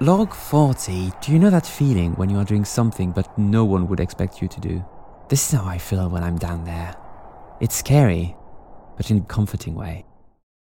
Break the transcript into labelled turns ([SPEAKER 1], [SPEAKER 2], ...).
[SPEAKER 1] Log 40, do you know that feeling when you are doing something but no one would expect you to do? This is how I feel when I'm down there. It's scary, but in a comforting way.